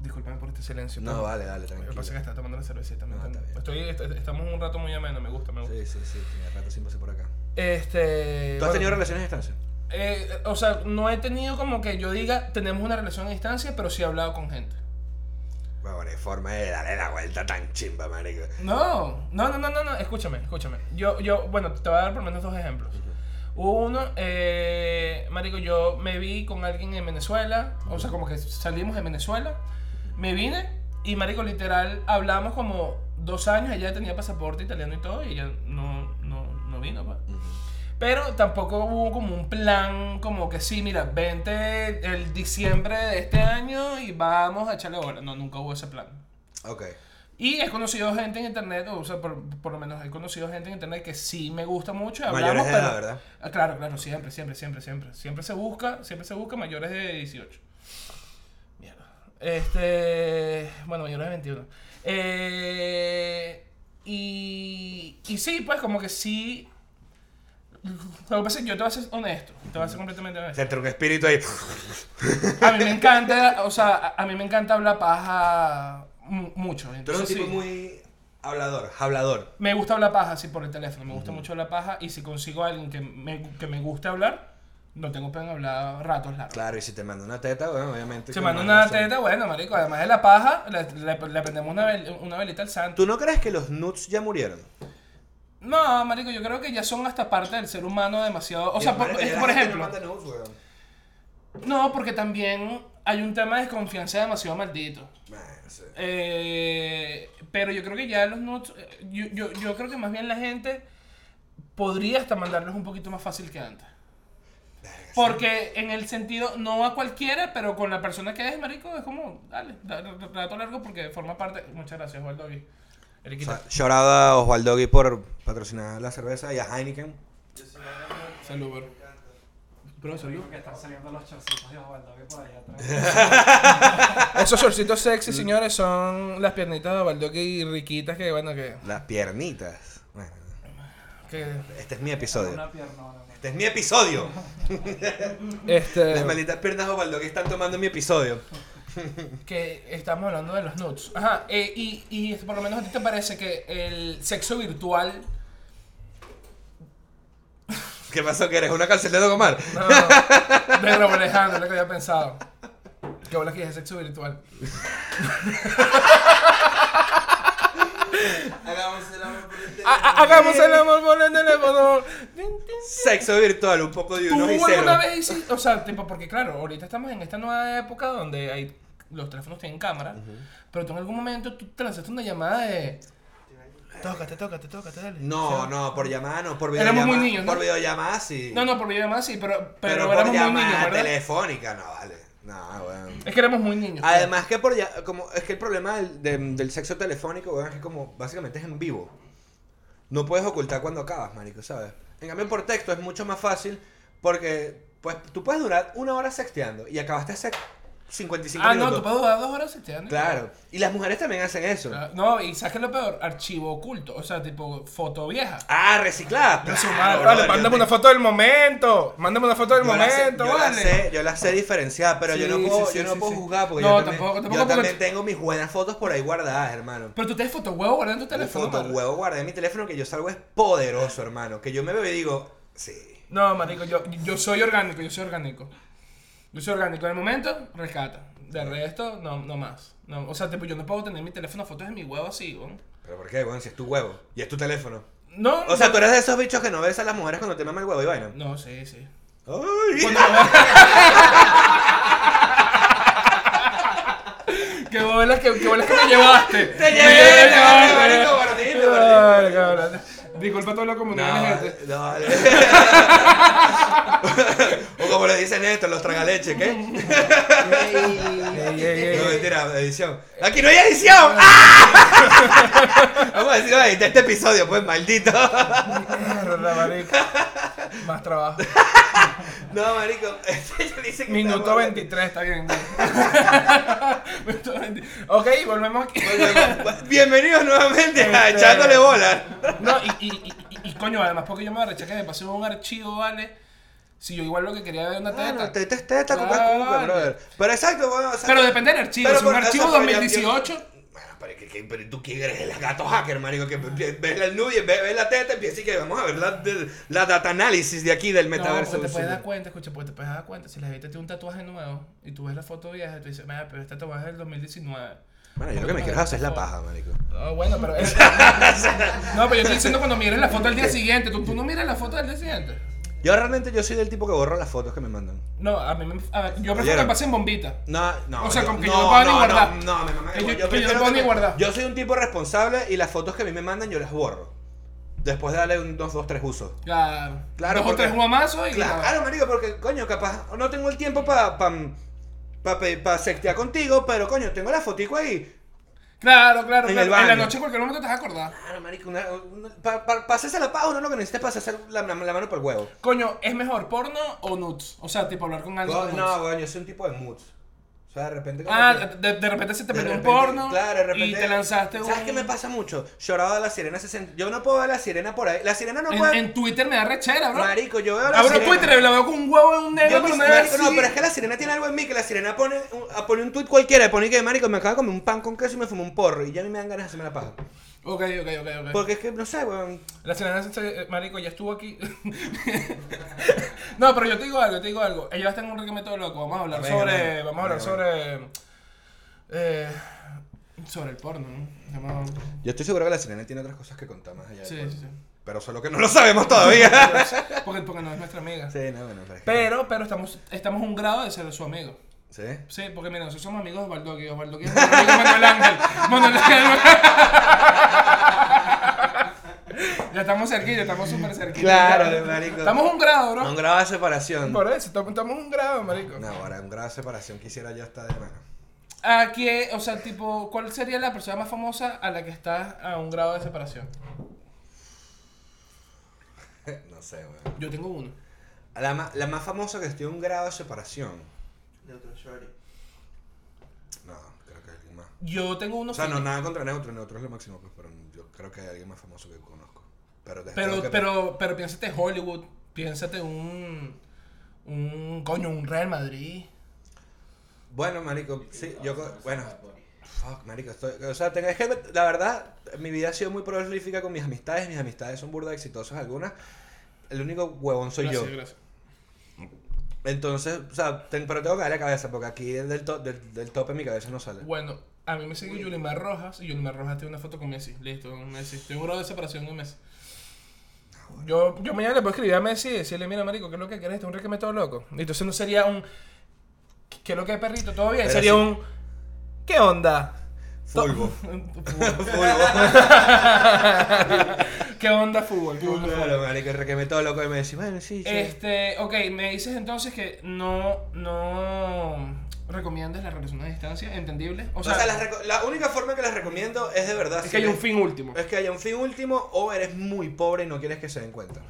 Speaker 1: Disculpame por este silencio.
Speaker 2: No,
Speaker 1: pero-
Speaker 2: vale, dale,
Speaker 1: Lo que
Speaker 2: tranquilo.
Speaker 1: pasa es que está tomando la cervecita. ¿me
Speaker 2: No, está
Speaker 1: Estoy, est- estamos un rato muy ameno, me gusta, me gusta.
Speaker 2: Sí, sí, sí, tiene rato sin pasar por acá.
Speaker 1: Este.
Speaker 2: ¿Tú has
Speaker 1: bueno,
Speaker 2: tenido relaciones a distancia?
Speaker 1: eh, o sea, no he tenido como que yo diga, tenemos una relación a distancia, pero sí he hablado con gente.
Speaker 2: Bueno, forma de darle la vuelta tan chimba, marico.
Speaker 1: No, no, no, no, no, no, escúchame, escúchame. Yo, yo, bueno, te voy a dar por lo menos dos ejemplos. Hubo uno, eh, marico, yo me vi con alguien en Venezuela, o sea, como que salimos de Venezuela, me vine y, marico, literal, hablamos como dos años, ella tenía pasaporte italiano y todo, y ella no, no, no vino, pues. Pero tampoco hubo como un plan como que sí, mira, vente el diciembre de este año y vamos a echarle bola. No, nunca hubo ese plan.
Speaker 2: Ok.
Speaker 1: Y he conocido gente en internet, o sea, por, por lo menos he conocido gente en internet que sí me gusta mucho. y
Speaker 2: Mayores
Speaker 1: Hablamos,
Speaker 2: de
Speaker 1: pero,
Speaker 2: edad, ¿verdad?
Speaker 1: Ah, claro, claro, siempre, siempre, siempre, siempre. Siempre se busca, siempre se busca mayores de 18. Mierda. Este. Bueno, mayores de 21. Eh, y. Y sí, pues como que sí. [laughs] Lo que pasa es que yo te voy a ser honesto. Te voy a ser completamente honesto.
Speaker 2: Se un espíritu ahí.
Speaker 1: A mí me encanta, o sea, a, a mí me encanta hablar paja mu- mucho.
Speaker 2: Tú eres un
Speaker 1: Entonces,
Speaker 2: tipo
Speaker 1: sí.
Speaker 2: muy hablador, hablador.
Speaker 1: Me gusta hablar paja así por el teléfono, me gusta mucho hablar paja y si consigo a alguien que me, que me guste hablar, no tengo pena en hablar ratos largos.
Speaker 2: Claro, y si te manda una teta, bueno, obviamente.
Speaker 1: Si
Speaker 2: que
Speaker 1: manda una teta, bueno, marico, además de la paja, le, le, le prendemos una, vel- una velita al santo.
Speaker 2: ¿Tú no crees que los nudes ya murieron?
Speaker 1: No, marico, yo creo que ya son hasta parte del ser humano demasiado... O sea, por, es por ejemplo...
Speaker 2: no
Speaker 1: porque también hay un tema de desconfianza demasiado maldito.
Speaker 2: Sé.
Speaker 1: Eh, pero yo creo que ya los nudes, eh, yo, yo, yo creo que más bien la gente podría hasta mandarlos un poquito más fácil que antes. Porque en el sentido, no a cualquiera, pero con la persona que es, marico, es como, dale, da- da- rato largo porque forma parte. Muchas gracias, Waldo. Eriquita,
Speaker 2: Shout out a Osvaldo Gui por patrocinar la cerveza y a Heineken.
Speaker 1: salud, bro. Bro, salud.
Speaker 3: Que están saliendo los chorcitos de por allá atrás. [laughs]
Speaker 1: Esos shortcitos sexy, señores, son las piernitas de Baldocky riquitas que, bueno, que...
Speaker 2: Las piernitas. Bueno,
Speaker 1: que
Speaker 2: este es mi episodio.
Speaker 3: Una piernona.
Speaker 2: Este es mi episodio.
Speaker 1: este...
Speaker 2: Las malditas piernas de Osvaldo que están tomando mi episodio.
Speaker 1: Que estamos hablando de los nudes. Ajá, eh, y, y por lo menos a ti te parece que el sexo virtual.
Speaker 2: ¿Qué pasó? ¿Que eres una canción de Don Omar?
Speaker 1: No, de Alejandro, es lo que había pensado. Que bola que es sexo virtual.
Speaker 2: Hagamos el amor por el
Speaker 1: Ha- ha- Hagamos el amor por el teléfono.
Speaker 2: Sexo virtual, un poco de
Speaker 1: ¿Tú
Speaker 2: unos y cero.
Speaker 1: vez hiciste- O sea, tipo, porque claro, ahorita estamos en esta nueva época donde hay, los teléfonos tienen cámara. Pero tú en algún momento tú te lanzaste una llamada de. Tócate, tócate, tócate, dale.
Speaker 2: No,
Speaker 1: Sí.
Speaker 2: no, por llamada no, por
Speaker 1: Éramos
Speaker 2: videollamada.
Speaker 1: muy niños, ¿no?
Speaker 2: Por videollamada sí.
Speaker 1: No, no, por videollamada sí, pero, pero,
Speaker 2: pero, por
Speaker 1: éramos muy niños, ¿verdad?
Speaker 2: telefónica, no, vale. No, weón.
Speaker 1: Es que éramos muy niños. pues.
Speaker 2: Además que por ya, como es que el problema del, de- del sexo telefónico, weón, es que como básicamente es en vivo. No puedes ocultar cuando acabas, marico, ¿sabes? En cambio por texto es mucho más fácil porque pues tú puedes durar una hora sexteando y acabaste hace 55
Speaker 1: Ah, no,
Speaker 2: minutos.
Speaker 1: tú puedes durar dos horas sexteando.
Speaker 2: Claro. Y las mujeres también hacen eso.
Speaker 1: Claro. No, y ¿sabes qué es lo peor? Archivo oculto. O sea, tipo, foto vieja.
Speaker 2: Ah, reciclada. Claro,
Speaker 1: Vale, mándame
Speaker 2: te-
Speaker 1: una foto del momento. Mándame una foto del
Speaker 2: yo la sé-
Speaker 1: momento,
Speaker 2: yo la sé, yo la sé diferenciar, pero yo no puedo,
Speaker 1: sí,
Speaker 2: yo no puedo
Speaker 1: sí.
Speaker 2: juzgar porque
Speaker 1: No,
Speaker 2: yo también,
Speaker 1: tampoco, tampoco
Speaker 2: yo también tengo mis buenas fotos por ahí guardadas, hermano.
Speaker 1: Pero tú tienes foto huevo guardando en tu
Speaker 2: El
Speaker 1: teléfono.
Speaker 2: foto huevo guardé en mi teléfono que yo salgo es poderoso, hermano. Que yo me veo y digo, sí.
Speaker 1: No, marico, yo, yo soy orgánico, yo soy orgánico. Soy orgánico. En el momento, rescata. De resto, no, no más. No, o sea, tipo, yo no puedo tener mi teléfono fotos de mi huevo así, weón.
Speaker 2: ¿Pero por qué, weón? Si es tu huevo y es tu teléfono.
Speaker 1: No.
Speaker 2: O sea, tú eres de esos bichos que no ves a las mujeres cuando te mama el huevo y vaina.
Speaker 1: No, sí, sí.
Speaker 2: Ay.
Speaker 1: Cuando- [laughs] qué bolas que, qué bolas que me llevaste. [laughs]
Speaker 2: Te llevé,
Speaker 1: llevaste.
Speaker 2: marico, gordito,
Speaker 1: Ay, cabrón. Disculpa a toda la comunidad
Speaker 2: No, no, [laughs] vale. o como le dicen esto, los tragaleches, ¿qué? [laughs] No, mentira, edición. ¡Aquí no hay edición! ¡Ah! Vamos a decir, "Ay, de este episodio, pues, maldito.
Speaker 1: Mierda, marico. Más trabajo. [laughs]
Speaker 2: No, marico, [laughs] este dice que
Speaker 1: Minuto
Speaker 2: estamos-
Speaker 1: 23, está bien. Minuto 20. Ok, volvemos aquí.
Speaker 2: Volvemos. Bienvenidos nuevamente a
Speaker 1: Este-
Speaker 2: Echándole Bola.
Speaker 1: No, y, y, y, y- y coño, además, porque yo me arreché que me pasé un archivo, ¿vale? Si yo igual lo que quería ver una teta.
Speaker 2: Claro, teta es teta,
Speaker 1: Claro,
Speaker 2: cuca, brother. Pero exacto, bueno, o sea,
Speaker 1: Pero depende del archivo.
Speaker 2: pero
Speaker 1: si un archivo
Speaker 2: o sea, pero ya-
Speaker 1: 2018.
Speaker 2: Bueno, pero, que, que- pero tú quién eres el gato hacker, marico, que ves el nude, ves, ves la teta y piensas que vamos a ver la, de- la data análisis de aquí del
Speaker 1: No,
Speaker 2: metaverso.
Speaker 1: porque te puedes dar cuenta, escucha, porque te puedes dar cuenta. Si la gente tiene un tatuaje nuevo y tú ves la foto vieja, tú dices, mira, pero este tatuaje es del 2019.
Speaker 2: Bueno, yo lo que me quiero hacer es la paja, marico.
Speaker 1: No, bueno, pero. [laughs] No, pero yo estoy diciendo cuando mires la foto del día siguiente. ¿Tú, tú no miras la foto del día siguiente?
Speaker 2: Yo realmente yo soy del tipo que borro las fotos que me mandan.
Speaker 1: No, a mí me... a ver, yo prefiero que pasen bombita.
Speaker 2: No, no.
Speaker 1: O sea, como que yo
Speaker 2: no
Speaker 1: puedo ni guardar.
Speaker 2: No, no, me
Speaker 1: Que yo- que yo no puedo ni guardar.
Speaker 2: Yo soy un tipo responsable y las fotos que a mí me mandan yo las borro. Después de darle un 2, 2, 3 usos.
Speaker 1: Claro.
Speaker 2: Claro,
Speaker 1: Dos o tres guamazos y...
Speaker 2: Claro, marico, porque, coño, capaz no tengo el tiempo para pa, pa, pa, pa sextear contigo, pero, coño, tengo la fotico ahí.
Speaker 1: Claro, claro.
Speaker 2: En
Speaker 1: claro.
Speaker 2: el baño.
Speaker 1: En la noche en cualquier momento te vas a acordar.
Speaker 2: Claro, marico, una, una, pa, pa, pasarse la paja, uno lo que necesita es pasarse la, la, la mano por el huevo.
Speaker 1: Coño, ¿es mejor porno o nudes? O sea, tipo hablar con alguien.
Speaker 2: No, no,
Speaker 1: nudes.
Speaker 2: bueno, yo soy un tipo de moods. Sea, de repente... como
Speaker 1: Ah,
Speaker 2: que-
Speaker 1: de, de repente se te prendió un porno
Speaker 2: Claro, de repente.
Speaker 1: y te lanzaste un...
Speaker 2: ¿Sabes qué me pasa mucho? Lloraba de la sirena 60. Yo no puedo ver la sirena por ahí. La sirena no
Speaker 1: En,
Speaker 2: puede.
Speaker 1: en Twitter me da rechera, bro.
Speaker 2: Marico, yo veo la
Speaker 1: Abro
Speaker 2: sirena.
Speaker 1: Twitter y la veo con un huevo en un negro,
Speaker 2: Yo me- marico, no, pero es que la sirena tiene algo en mí, que la sirena pone un, pone un tweet cualquiera, pone que, marico, me acaba de comer un pan con queso y me fumé un porro. Y ya a mí me dan ganas de hacerme la paja.
Speaker 1: Ok, ok, ok, ok.
Speaker 2: Porque es que, no sé, weón.
Speaker 1: La sirena, eh, marico, ya estuvo aquí. [laughs] No, pero yo te digo algo, yo te digo algo. Ellos están en un régimen todo loco. Vamos a hablar
Speaker 2: Venga,
Speaker 1: sobre.
Speaker 2: venga.
Speaker 1: Vamos a hablar sobre. Eh, sobre el porno, ¿no?
Speaker 2: Yo estoy seguro que la sirena tiene otras cosas que contar más allá.
Speaker 1: Sí, sí, sí.
Speaker 2: Pero solo que no lo sabemos todavía. [laughs]
Speaker 1: Porque, porque no es nuestra amiga.
Speaker 2: sí, no, bueno, pero
Speaker 1: Pero, pero estamos, estamos un grado de ser su amigo.
Speaker 2: ¿Sí?
Speaker 1: Sí, porque mira, nosotros somos amigos de Osvaldo aquí. Osvaldo aquí es nuestro amigo Manuel Ángel. Manuel Ángel. ya estamos cerquilla, estamos súper cerquilla.
Speaker 2: Claro,
Speaker 1: Ya.
Speaker 2: marico.
Speaker 1: Estamos a un grado, bro.
Speaker 2: Un grado de separación.
Speaker 1: Por eso, estamos un grado, marico.
Speaker 2: No, ahora un grado de separación quisiera yo estar de mano.
Speaker 1: ¿A qué, o sea, tipo, cuál sería la persona más famosa a la que estás a un grado de separación? [laughs]
Speaker 2: no sé, weón.
Speaker 1: Yo tengo uno.
Speaker 2: La, la más famosa que estoy a un grado de separación.
Speaker 3: Neutro Shorty.
Speaker 2: No, creo que hay alguien más.
Speaker 1: Yo tengo uno.
Speaker 2: O sea, no, nada contra Neutro, Neutro es lo máximo, pues, pero yo creo que hay alguien más famoso que conozco. Pero,
Speaker 1: Pero,
Speaker 2: que-
Speaker 1: pero, pero piénsate Hollywood, piénsate un, un, coño, un Real Madrid.
Speaker 2: Bueno, marico, sí, yo... Bueno, fuck, marico, estoy... O sea, tengo, es que la verdad, mi vida ha sido muy prolífica con mis amistades. Mis amistades son burda exitosas algunas. El único huevón soy
Speaker 1: gracias,
Speaker 2: yo.
Speaker 1: gracias.
Speaker 2: Entonces, o sea, ten- pero tengo que darle cabeza porque aquí del, to- del, del tope mi cabeza no sale.
Speaker 1: Bueno, a mí me sigue Yulimar Rojas y Yulimar Rojas tiene una foto con Messi. Listo, Messi. Tengo un grado de separación con Messi. Yo, yo mañana le puedo escribir a Messi y decirle, mira, marico, ¿qué es lo que quieres? ¿Un requeme todo loco? Y entonces no sería un... ¿Qué es lo que es perrito? ¿Todo bien?
Speaker 2: Pero
Speaker 1: sería
Speaker 2: sí.
Speaker 1: un... ¿Qué onda?
Speaker 2: Fulbo. [laughs]
Speaker 1: Fútbol. [laughs] [laughs] ¿Qué onda fútbol? ¿Qué onda fútbol?
Speaker 2: Marico, requeme todo loco y me decís, bueno, sí, sí.
Speaker 1: Este, ok, me dices entonces que no, no recomiendas la relación a distancia, entendible. O
Speaker 2: O
Speaker 1: sea,
Speaker 2: sea, las reco- la única forma que las recomiendo es de verdad.
Speaker 1: es
Speaker 2: si
Speaker 1: que hay un fin último.
Speaker 2: Es que haya un fin último o eres muy pobre y no quieres que se den cuenta.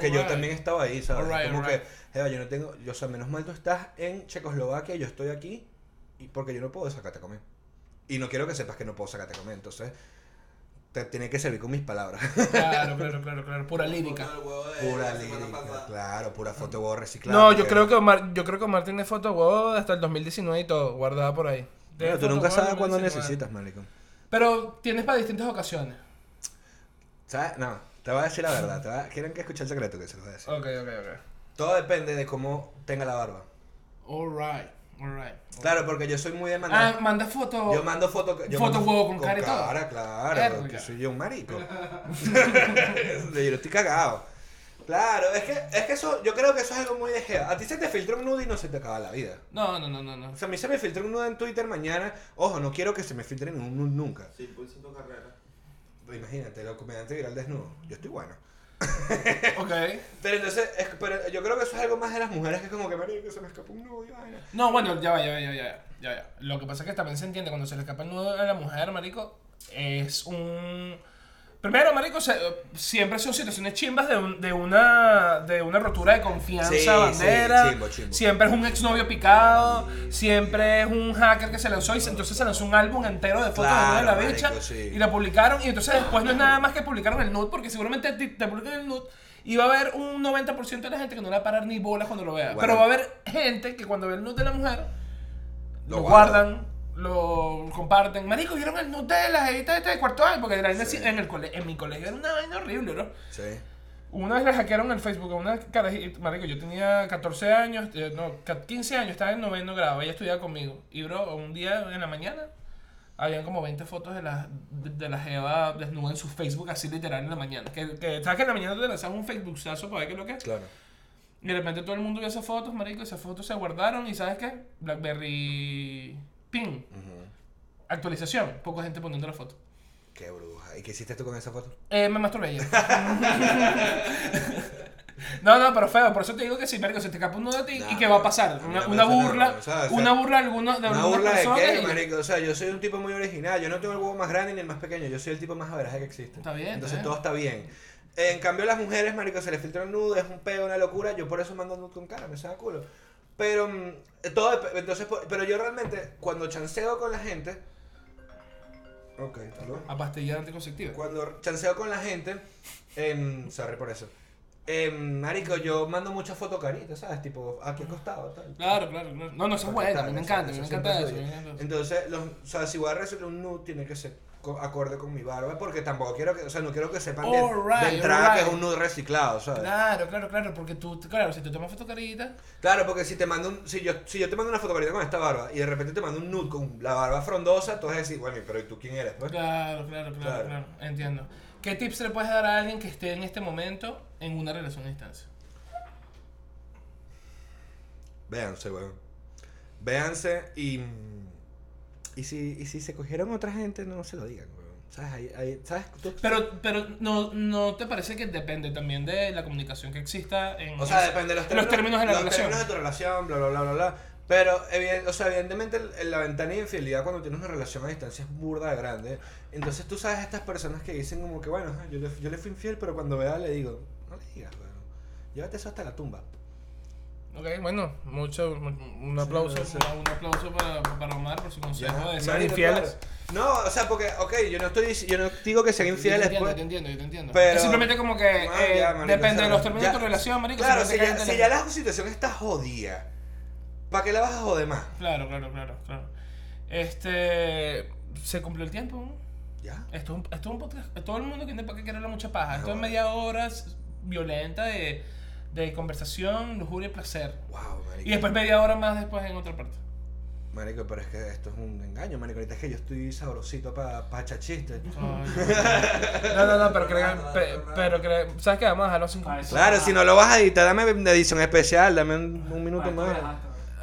Speaker 2: Que yo
Speaker 1: Alright.
Speaker 2: también estaba ahí, ¿sabes?
Speaker 1: Alright,
Speaker 2: Como
Speaker 1: alright.
Speaker 2: que, Eva, yo no tengo, yo, o sea, menos mal tú estás en Checoslovaquia, yo estoy aquí, y porque yo no puedo sacarte a comer. Y no quiero que sepas que no puedo sacarte a comer, entonces te tiene que servir con mis palabras.
Speaker 1: Claro, claro, [laughs] claro, claro, pura lírica.
Speaker 2: pura lírica, claro, pura foto huevo reciclada.
Speaker 1: No, yo creo que Omar, yo creo que Omar tiene foto huevo hasta el 2019 y todo, guardada por ahí.
Speaker 2: Bueno, tú nunca sabes cuándo
Speaker 1: 2019.
Speaker 2: necesitas, marico.
Speaker 1: Pero tienes para distintas ocasiones.
Speaker 2: ¿Sabes? No, te voy a decir la verdad. Te voy a- ¿Quieren que escuche el secreto que se lo voy a decir?
Speaker 1: Ok, ok, ok.
Speaker 2: Todo depende de cómo tenga la barba. Claro, porque yo soy muy de mandar.
Speaker 1: Ah, manda foto.
Speaker 2: Yo mando foto. Yo
Speaker 1: Foto
Speaker 2: mando
Speaker 1: huevo con cara y todo.
Speaker 2: cara, claro.
Speaker 1: Verga.
Speaker 2: Que soy yo un marico. [laughs] yo estoy cagado. Claro, es que, es que eso, yo creo que eso es algo muy de gea. A ti se te filtra un nude y no se te acaba la vida.
Speaker 1: No, no, no, no, no.
Speaker 2: O sea, a mí se me filtra un nude en Twitter mañana. Ojo, no quiero que se me filtre un nude nunca.
Speaker 3: Sí, pulsa tu carrera.
Speaker 2: Imagínate, el comediante viral desnudo. Yo estoy bueno. [laughs]
Speaker 1: Ok.
Speaker 2: Pero entonces, es, pero yo creo que eso es algo más de las mujeres que es como que, marico, que se me escapó un nudo y vaina.
Speaker 1: No, bueno, ya va, ya va, ya va, ya va, ya va. Lo que pasa es que también se entiende cuando se le escapa el nudo a la mujer, marico, es un... Primero, marico, se- siempre son situaciones chimbas de, un- de, una, de una rotura de confianza,
Speaker 2: Sí, sí,
Speaker 1: bandera.
Speaker 2: chimbo, chimbo.
Speaker 1: Siempre es un exnovio picado, siempre es un hacker que se lanzó y se- entonces se lanzó un álbum entero de fotos de
Speaker 2: Claro,
Speaker 1: de la
Speaker 2: marico,
Speaker 1: bicha
Speaker 2: sí.
Speaker 1: y la publicaron y entonces después no es nada más que publicaron el nude porque seguramente te, te publican el nude y va a haber un 90% de la gente que no le va a parar ni bolas cuando lo vea.
Speaker 2: Bueno.
Speaker 1: Pero va a haber gente que cuando ve el nude de la mujer lo,
Speaker 2: Lo
Speaker 1: guardan, lo comparten. Marico, vieron el nude de la jevita esta de cuarto año porque vaina
Speaker 2: Sí.
Speaker 1: en, el cole- en mi colegio era una vaina horrible, ¿no?
Speaker 2: Sí.
Speaker 1: Una vez le hackearon el Facebook a una carajita, marico, yo tenía 14 años, eh, no, ca- 15 años, estaba en noveno grado, ella estudiaba conmigo. Y bro, un día en la mañana, habían como 20 fotos de la, de, de la jeva desnuda en su Facebook, así literal en la mañana. Que, que ¿Sabes que en la mañana te lanzan un Facebookazo para ver qué es lo que es?
Speaker 2: Claro.
Speaker 1: Y de repente todo el mundo vio esas fotos, marico, esas fotos se guardaron y ¿sabes qué? Blackberry Pin, actualización, poca gente poniendo la foto.
Speaker 2: Qué bruja. ¿Y qué hiciste tú con esa foto?
Speaker 1: Eh, me masturbé ayer. [laughs] No, no, pero feo, por eso te digo que sí, marico, se te escapa uno de ti
Speaker 2: Nah,
Speaker 1: y qué va a pasar. Una, una burla,
Speaker 2: o sea, o sea,
Speaker 1: una burla de alguno- de
Speaker 2: ¿Una burla de qué,
Speaker 1: y-
Speaker 2: marico? O sea, yo soy un tipo muy original. Yo no tengo el huevo más grande ni el más pequeño. Yo soy el tipo más averaje que existe.
Speaker 1: Está bien,
Speaker 2: Entonces
Speaker 1: está bien.
Speaker 2: todo está bien. En cambio, las mujeres, marico, se les filtra el nudo, es un peo, una locura. Yo por eso mando nudo con cara, me saca culo. Pero, mm, todo entonces, pero yo realmente, cuando chanceo con la gente. Ok, bien.
Speaker 1: A pastilla anticonceptiva.
Speaker 2: Cuando chanceo con la gente, em, sorry por eso. Em, marico, yo mando muchas fotos caritas, ¿sabes? Tipo, aquí acostado, tal.
Speaker 1: Claro, claro, claro. No, no, eso es bueno, me encanta, me encanta eso.
Speaker 2: Entonces, los, o sea, si voy a recibir un nude, tiene que ser co- acorde con mi barba, porque tampoco quiero que, o sea, no quiero que sepan de,
Speaker 1: Alright,
Speaker 2: de entrada que es un nude reciclado, ¿sabes? Claro.
Speaker 1: Claro, claro, claro, porque tú, claro, si tú tomas fotocarita,
Speaker 2: porque si te mando un, si yo, si yo te mando una fotografía con esta barba y de repente te mando un nude con la barba frondosa, tú vas a decir, bueno, pero ¿y tú quién eres? pues?
Speaker 1: claro, claro, claro,
Speaker 2: Claro.
Speaker 1: claro, entiendo. ¿Qué tips le puedes dar a alguien que esté en este momento en una relación a distancia?
Speaker 2: Véanse, weón. Véanse y. Y si, y si se cogieron otra gente, no se lo digan, weón. ¿Sabes? Ahí, ahí- ¿Sabes? Tú-
Speaker 1: Pero, pero no, ¿no te parece que depende también de la comunicación que exista en
Speaker 2: O sea, depende de los
Speaker 1: los términos de la
Speaker 2: los
Speaker 1: relación?
Speaker 2: términos de tu relación, bla, bla, bla, bla, bla. Pero, eviden- o sea, evidentemente, el- la ventana de infidelidad cuando tienes una relación a distancia es burda de grande. Entonces, tú sabes estas personas que dicen como que, bueno, ajá, yo le, yo le fui infiel, pero cuando vea le digo, no le digas, weón. Llévate eso hasta la tumba.
Speaker 1: Ok, bueno, mucho, un aplauso,
Speaker 2: Sí, sí.
Speaker 1: un aplauso para, para Omar por su consejo de ser infieles.
Speaker 2: No, o sea, porque, ok, yo no estoy yo no digo que sean
Speaker 1: Yo te
Speaker 2: infieles,
Speaker 1: entiendo,
Speaker 2: pues.
Speaker 1: yo te entiendo, yo te entiendo.
Speaker 2: Pero-
Speaker 1: es simplemente como que
Speaker 2: Ah,
Speaker 1: eh,
Speaker 2: ya, marico,
Speaker 1: depende de los términos
Speaker 2: ya-
Speaker 1: de tu relación, marico.
Speaker 2: Claro, si ya, si
Speaker 1: la-
Speaker 2: ya la situación está jodida, ¿para qué la vas a joder más?
Speaker 1: Claro, claro, claro, claro. Este, se cumplió el tiempo. ¿no?
Speaker 2: ¿Ya?
Speaker 1: Esto es un, esto es un podcast. Todo el mundo tiene para qué quererle mucha paja. Esto es media hora violenta de, de conversación, lujuria y placer.
Speaker 2: Wow, marico.
Speaker 1: Y después media hora más después en otra parte.
Speaker 2: Marico, pero es que esto es un engaño, marico. Ahorita es que yo estoy sabrosito para pa.
Speaker 1: Ay, [laughs] no, no, no, pero creo pe- pero creo, ¿sabes qué? Vamos a dejarlo sin
Speaker 3: Ah.
Speaker 2: Claro, si no lo vas a editar, dame de edición especial, dame un, un minuto más.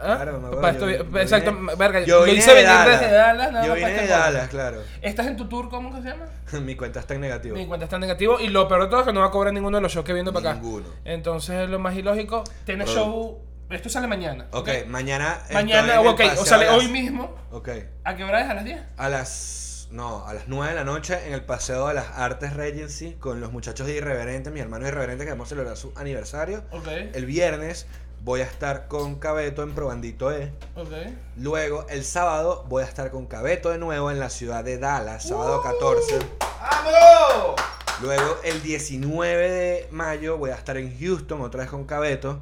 Speaker 1: ¿Ah?
Speaker 2: Claro, me yo-
Speaker 1: exacto,
Speaker 2: vine-
Speaker 1: verga,
Speaker 2: Yo
Speaker 1: lo hice
Speaker 2: de
Speaker 1: venir
Speaker 2: Dallas.
Speaker 1: desde Dallas, nada
Speaker 2: Yo vine de. Dallas, claro.
Speaker 1: ¿Estás en tu tour, cómo que se llama? [laughs]
Speaker 2: Mi cuenta está en negativo.
Speaker 1: Mi cuenta está en negativo y lo peor de todo es que no va a cobrar ninguno de los shows que viendo para acá.
Speaker 2: Ninguno.
Speaker 1: Entonces, lo más ilógico, tienes
Speaker 2: Bro.
Speaker 1: show. Esto sale mañana.
Speaker 2: Ok, mañana. estoy
Speaker 1: Mañana,
Speaker 2: el
Speaker 1: ok, o sale
Speaker 2: las-
Speaker 1: hoy mismo.
Speaker 2: Ok.
Speaker 1: ¿A qué hora es? ¿A las 10?
Speaker 2: A las. No, a las 9 de la noche en el Paseo de las Artes Regency con los muchachos de Irreverente, mi hermano Irreverente, que vamos a celebrar su aniversario.
Speaker 1: Ok,
Speaker 2: El viernes voy a estar con Cabeto en Probandito E.
Speaker 1: ok.
Speaker 2: Luego, el sábado, voy a estar con Cabeto de nuevo en la ciudad de Dallas, sábado 14.
Speaker 1: ¡Vamos!
Speaker 2: Luego, el 19 de mayo, voy a estar en Houston, otra vez con Cabeto.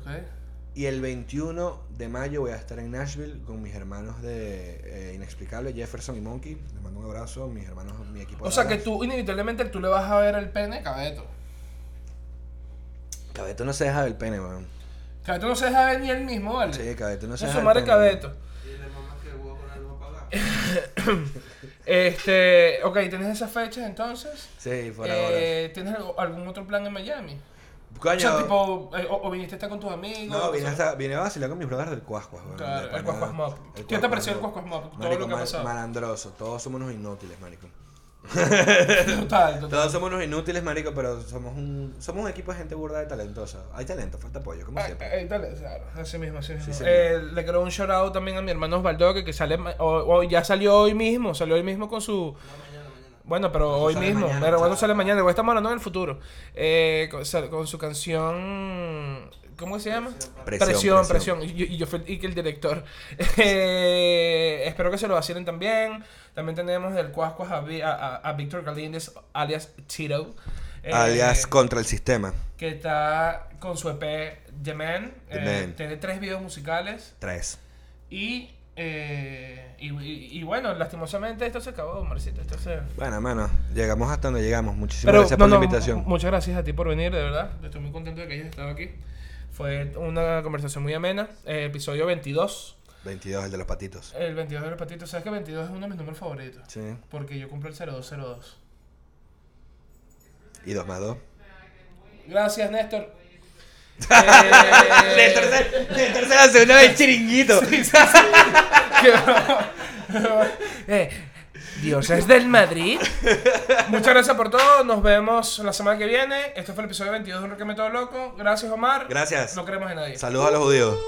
Speaker 1: Ok.
Speaker 2: Y el 21 de mayo voy a estar en Nashville con mis hermanos de eh, Inexplicable, Jefferson y Monkey. Les mando un abrazo, mis hermanos, mi equipo.
Speaker 1: O sea que tú, inevitablemente, tú le vas a ver el pene a Cabeto.
Speaker 2: Cabeto no se deja del pene, weón.
Speaker 1: Cabeto no se deja ver ni él mismo, ¿vale?
Speaker 2: Sí, Cabeto no se deja
Speaker 1: su
Speaker 2: del
Speaker 1: madre Cabeto. [laughs] Este, ok, ¿tienes esas fechas entonces?
Speaker 2: Sí, por
Speaker 1: Eh, ¿Tienes algo- algún otro plan en Miami?
Speaker 2: ahora.
Speaker 1: O
Speaker 2: Coño.
Speaker 1: sea, tipo, eh, o, o viniste a estar con tus amigos.
Speaker 2: no,
Speaker 1: o
Speaker 2: vine, hasta, vine a vacilar con mis brothers del Cuascuas.
Speaker 1: Claro, el. Cuascuas Mob.
Speaker 2: El
Speaker 1: ¿Qué te pareció el. Cuascuas Mob? Todo
Speaker 2: Marico,
Speaker 1: lo que ha pasado.
Speaker 2: malandroso. Todos somos unos inútiles, marico.
Speaker 1: Total, total.
Speaker 2: Todos somos unos inútiles, marico, pero somos un, somos un equipo de gente burda de talentosa. Hay talento, falta apoyo, como
Speaker 1: Ah,
Speaker 2: siempre.
Speaker 1: eh, dale, claro, así mismo, así mismo.
Speaker 2: Sí,
Speaker 1: Eh, le quiero un shout out también a mi hermano Osvaldo, que, que sale, o, o ya salió hoy mismo, salió hoy mismo con su...
Speaker 4: No, mañana, mañana.
Speaker 1: Bueno, pero hoy mismo,
Speaker 2: mañana,
Speaker 1: pero bueno, sale mañana, igual estamos hablando en el futuro. Eh, con su canción, ¿cómo se llama?
Speaker 2: Presión,
Speaker 1: Presión,
Speaker 2: presión.
Speaker 1: Y, yo- y yo fui y que el director. [laughs] Eh, espero que se lo vacilen también. También tenemos del Cuascuas a, a, a- Víctor Galíndez, alias Tito. eh,
Speaker 2: Alias contra el sistema.
Speaker 1: que está con su EP The Man.
Speaker 2: The
Speaker 1: Eh,
Speaker 2: Man.
Speaker 1: tiene tres videos musicales.
Speaker 2: Tres.
Speaker 1: Y, eh, y, y- y bueno, lastimosamente esto se acabó, Marcito. Esto se...
Speaker 2: Bueno, mano, llegamos hasta donde llegamos. Muchísimas
Speaker 1: Pero
Speaker 2: gracias
Speaker 1: no,
Speaker 2: por la
Speaker 1: no,
Speaker 2: invitación.
Speaker 1: mu- muchas gracias a ti por venir, de verdad. Estoy muy contento de que hayas estado aquí. Fue una conversación muy amena. Eh, episodio 22.
Speaker 2: 22, el de los patitos.
Speaker 1: El 22 de los patitos. ¿Sabes que 22 es uno de mis números favoritos?
Speaker 2: Sí.
Speaker 1: Porque yo cumplo el 0202.
Speaker 2: Y dos más dos.
Speaker 1: Gracias, Néstor. Eh,
Speaker 2: tercera, la segunda vez chiringuito.
Speaker 1: eh, Dios es del Madrid. Muchas gracias por todo. Nos vemos la semana que viene. Este fue el episodio 22 de Un Requeme Todo Loco. Gracias, Omar.
Speaker 2: Gracias.
Speaker 1: No queremos a nadie.
Speaker 2: Saludos a los judíos.